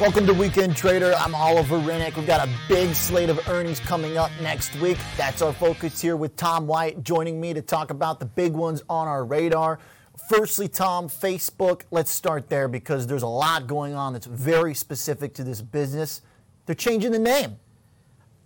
Welcome to Weekend Trader. I'm Oliver Renick. We've got a big slate of earnings coming up next week. That's our focus here with Tom White joining me to talk about the big ones on our radar. Firstly, Tom, Facebook, let's start there because there's a lot going on that's very specific to this business. They're changing the name.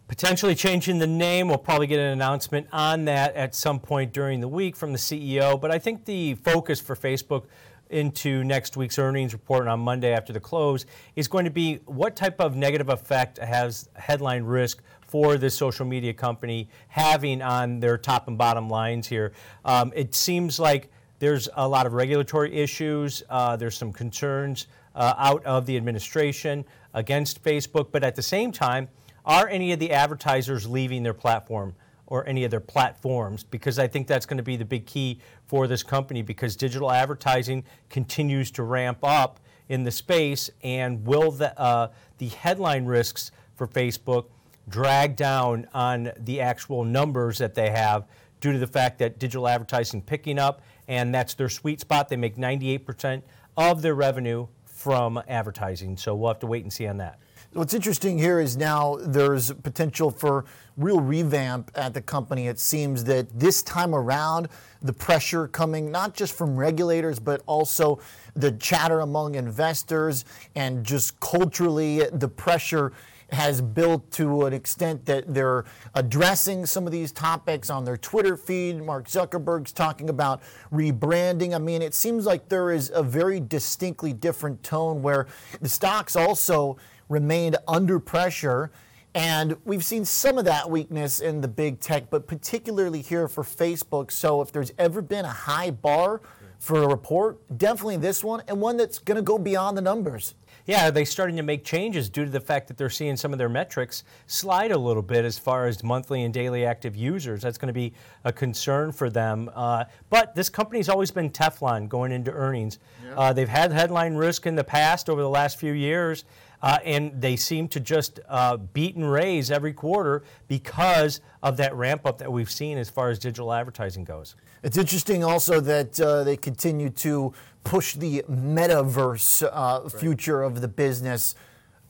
Potentially changing the name. We'll probably get an announcement on that at some point during the week from the CEO. But I think the focus for Facebook into next week's earnings report on Monday after the close is going to be what type of negative effect has headline risk for this social media company having on their top and bottom lines here. Um, it seems like there's a lot of regulatory issues, uh, there's some concerns uh, out of the administration against Facebook, but at the same time, are any of the advertisers leaving their platform? Or any of their platforms because I think that's going to be the big key for this company because digital advertising continues to ramp up in the space and will the, uh, the headline risks for Facebook drag down on the actual numbers that they have due to the fact that digital advertising picking up and that's their sweet spot. They make 98% of their revenue from advertising. So we'll have to wait and see on that. What's interesting here is now there's potential for real revamp at the company. It seems that this time around, the pressure coming not just from regulators, but also the chatter among investors and just culturally, the pressure has built to an extent that they're addressing some of these topics on their Twitter feed. Mark Zuckerberg's talking about rebranding. I mean, it seems like there is a very distinctly different tone where the stocks also remained under pressure. And we've seen some of that weakness in the big tech, but particularly here for Facebook. So if there's ever been a high bar for a report, definitely this one, and one that's going to go beyond the numbers. Yeah, are they starting to make changes due to the fact that they're seeing some of their metrics slide a little bit as far as monthly and daily active users? That's going to be a concern for them. Uh, but this company's always been Teflon going into earnings. Yeah. Uh, they've had headline risk in the past over the last few years. Uh, and they seem to just uh, beat and raise every quarter because of that ramp up that we've seen as far as digital advertising goes. It's interesting also that uh, they continue to push the metaverse uh, right. future of the business.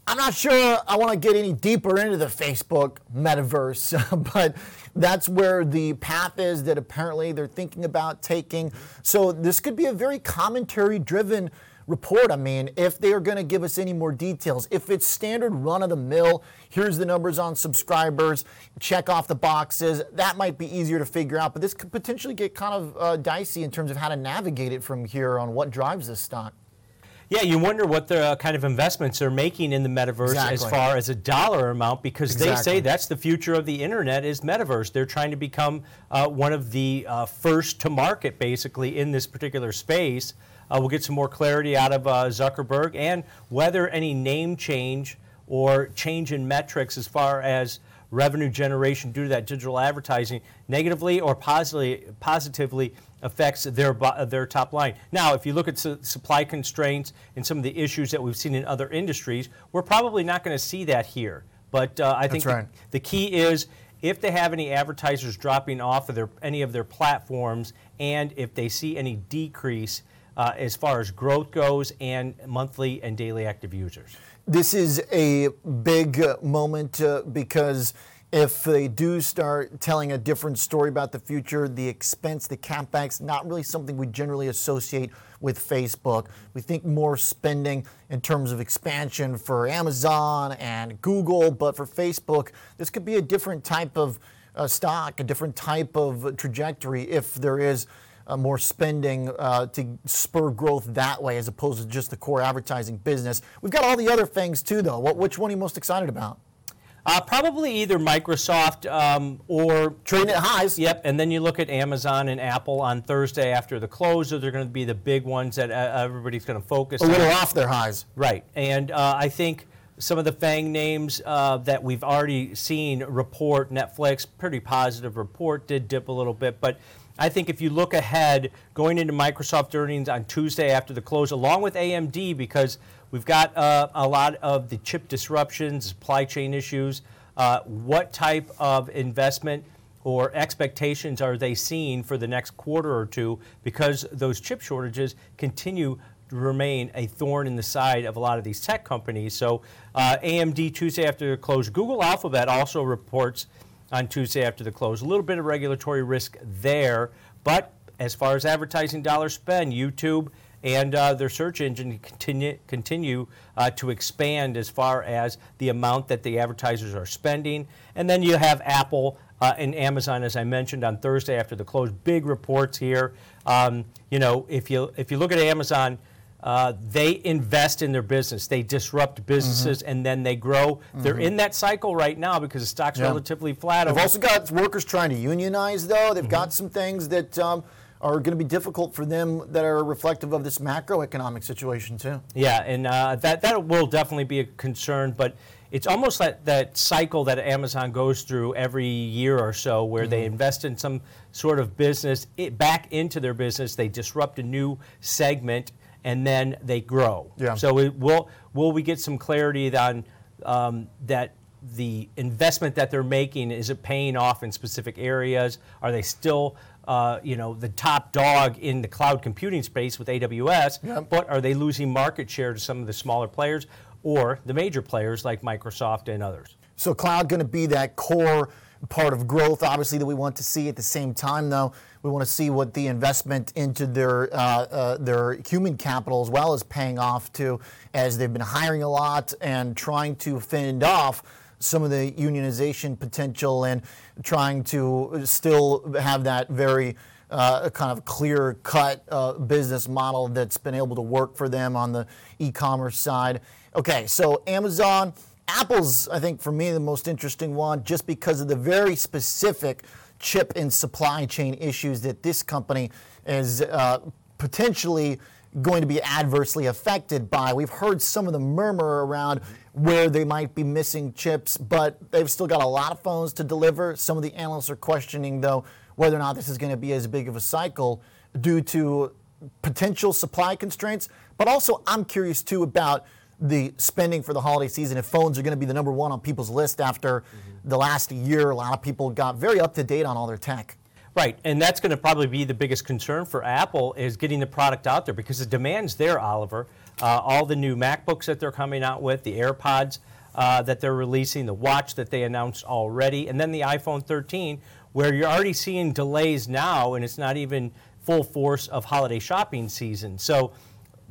I'm not sure I want to get any deeper into the Facebook metaverse, but that's where the path is that apparently they're thinking about taking. So this could be a very commentary driven report. I mean, if they are going to give us any more details, if it's standard run of the mill, here's the numbers on subscribers, check off the boxes, that might be easier to figure out. But this could potentially get kind of uh, dicey in terms of how to navigate it from here on what drives this stock. Yeah, you wonder what the uh, kind of investments they're making in the metaverse exactly. as far as a dollar amount, because exactly. they say that's the future of the internet is metaverse. They're trying to become uh, one of the uh, first to market, basically, in this particular space. Uh, we'll get some more clarity out of uh, Zuckerberg and whether any name change or change in metrics as far as revenue generation due to that digital advertising negatively or positively, positively affects their, their top line. Now, if you look at su- supply constraints and some of the issues that we've seen in other industries, we're probably not going to see that here. But uh, I think right. the, the key is if they have any advertisers dropping off of their, any of their platforms and if they see any decrease uh, as far as growth goes and monthly and daily active users. This is a big moment uh, because if they do start telling a different story about the future, the expense, the capex, not really something we generally associate with Facebook. We think more spending in terms of expansion for Amazon and Google, but for Facebook, this could be a different type of uh, stock, a different type of trajectory if there is uh, more spending uh, to spur growth that way as opposed to just the core advertising business. We've got all the other things too, though. What, which one are you most excited about? Uh, probably either Microsoft um, or trading at highs. Yep, and then you look at Amazon and Apple on Thursday after the close. So they're going to be the big ones that uh, everybody's going to focus. On. A little on. off their highs, right? And uh, I think some of the FANG names uh, that we've already seen report Netflix, pretty positive report, did dip a little bit, but I think if you look ahead going into Microsoft earnings on Tuesday after the close, along with AMD, because we've got uh, a lot of the chip disruptions, supply chain issues, uh, what type of investment or expectations are they seeing for the next quarter or two because those chip shortages continue to remain a thorn in the side of a lot of these tech companies. So, uh, AMD Tuesday after the close. Google Alphabet also reports on Tuesday after the close. A little bit of regulatory risk there, but as far as advertising dollars spent, YouTube and uh, their search engine continue, continue uh, to expand as far as the amount that the advertisers are spending. And then you have Apple uh, and Amazon, as I mentioned on Thursday after the close, big reports here. Um, you know, if you if you look at Amazon, uh, they invest in their business. They disrupt businesses mm-hmm. and then they grow. Mm-hmm. They're in that cycle right now because the stock's yeah. relatively flat. They've also got workers trying to unionize, though. They've mm-hmm. got some things that. Um, are going to be difficult for them that are reflective of this macroeconomic situation too. Yeah, and uh, that that will definitely be a concern, but it's almost like that cycle that Amazon goes through every year or so, where mm-hmm. they invest in some sort of business it, back into their business, they disrupt a new segment, and then they grow. Yeah. So it, will will we get some clarity on um, that? The investment that they're making is it paying off in specific areas? Are they still uh, you know, the top dog in the cloud computing space with AWS, yep. but are they losing market share to some of the smaller players or the major players like Microsoft and others? So cloud going to be that core part of growth, obviously, that we want to see. At the same time, though, we want to see what the investment into their uh, uh, their human capital as well is paying off to, as they've been hiring a lot and trying to fend off some of the unionization potential and trying to still have that very uh, kind of clear cut uh, business model that's been able to work for them on the e commerce side. Okay, so Amazon, Apple's, I think, for me, the most interesting one just because of the very specific chip and supply chain issues that this company is uh, potentially going to be adversely affected by. We've heard some of the murmur around where they might be missing chips, but they've still got a lot of phones to deliver. Some of the analysts are questioning, though, whether or not this is going to be as big of a cycle due to potential supply constraints. But also, I'm curious too about the spending for the holiday season. If phones are going to be the number one on people's list after mm-hmm. the last year, a lot of people got very up to date on all their tech. Right, and that's going to probably be the biggest concern for Apple is getting the product out there because the demand's there, Oliver. Uh, all the new MacBooks that they're coming out with, the AirPods uh, that they're releasing, the watch that they announced already, and then the iPhone 13, where you're already seeing delays now, and it's not even full force of holiday shopping season. So,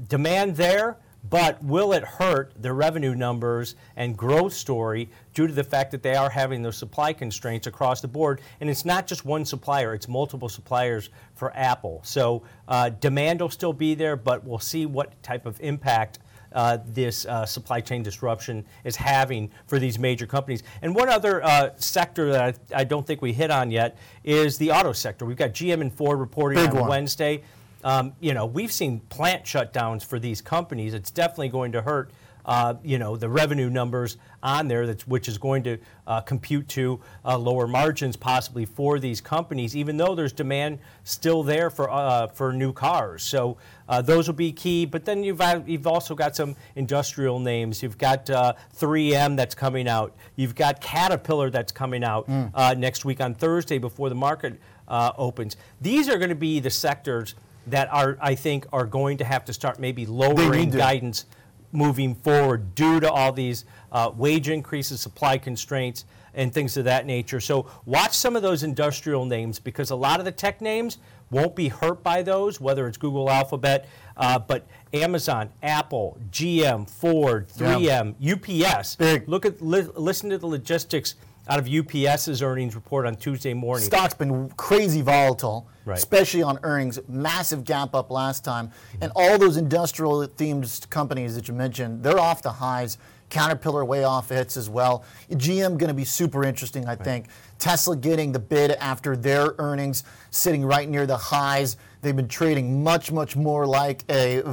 demand there but will it hurt the revenue numbers and growth story due to the fact that they are having those supply constraints across the board? And it's not just one supplier, it's multiple suppliers for Apple. So uh, demand will still be there, but we'll see what type of impact. Uh, this uh, supply chain disruption is having for these major companies. And one other uh, sector that I, I, don't think we hit on yet is the auto sector. We've got GM and Ford reporting Big on one. Wednesday. Um, you know, we've seen plant shutdowns for these companies. It's definitely going to hurt. Uh, you know the revenue numbers on there, that's, which is going to uh, compute to uh, lower margins possibly for these companies, even though there's demand still there for uh, for new cars. So uh, those will be key. But then you've you've also got some industrial names. You've got 3M uh, that's coming out. You've got Caterpillar that's coming out mm. next week on Thursday before the market opens. These are going to be the sectors that are, I think, are going to have to start maybe lowering guidance moving forward due to all these uh, wage increases, supply constraints, and things of that nature. So watch some of those industrial names because a lot of the tech names won't be hurt by those, whether it's Google Alphabet, uh, but Amazon, Apple, GM, Ford, 3M, yeah. UPS. Big. Look at li- listen to the logistics out of UPS's earnings report on Tuesday morning. Stock's been crazy volatile, right. especially on earnings. Massive gap up last time. Mm-hmm. And all those industrial themed companies that you mentioned, they're off the highs. Caterpillar way off hits as well. GM going to be super interesting, I right. think. Tesla getting the bid after their earnings, sitting right near the highs. They've been trading much, much more like a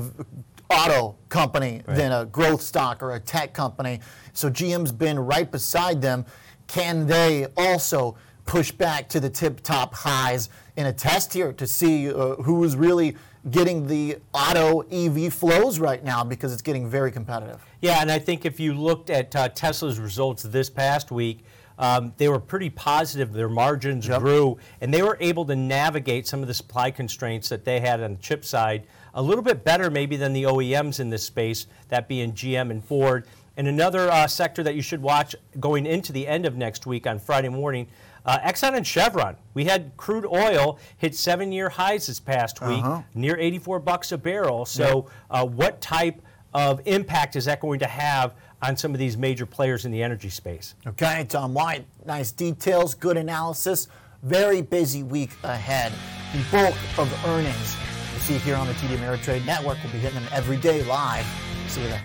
auto company right. than a growth stock or a tech company. So GM's been right beside them. Can they also push back to the tip top highs in a test here to see uh, who is really getting the auto EV flows right now because it's getting very competitive? Yeah, and I think if you looked at uh, Tesla's results this past week, um, they were pretty positive. Their margins Yep. grew, and they were able to navigate some of the supply constraints that they had on the chip side a little bit better, maybe, than the OEMs in this space, that being GM and Ford. And another uh, sector that you should watch going into the end of next week on Friday morning. Uh, Exxon and Chevron. We had crude oil hit seven-year highs this past week, near 84 bucks a barrel. So, uh, what type of impact is that going to have on some of these major players in the energy space? Okay, Tom White, nice details, good analysis. Very busy week ahead. The bulk of earnings you see here on the TD Ameritrade Network. We'll be hitting them every day live. See you there.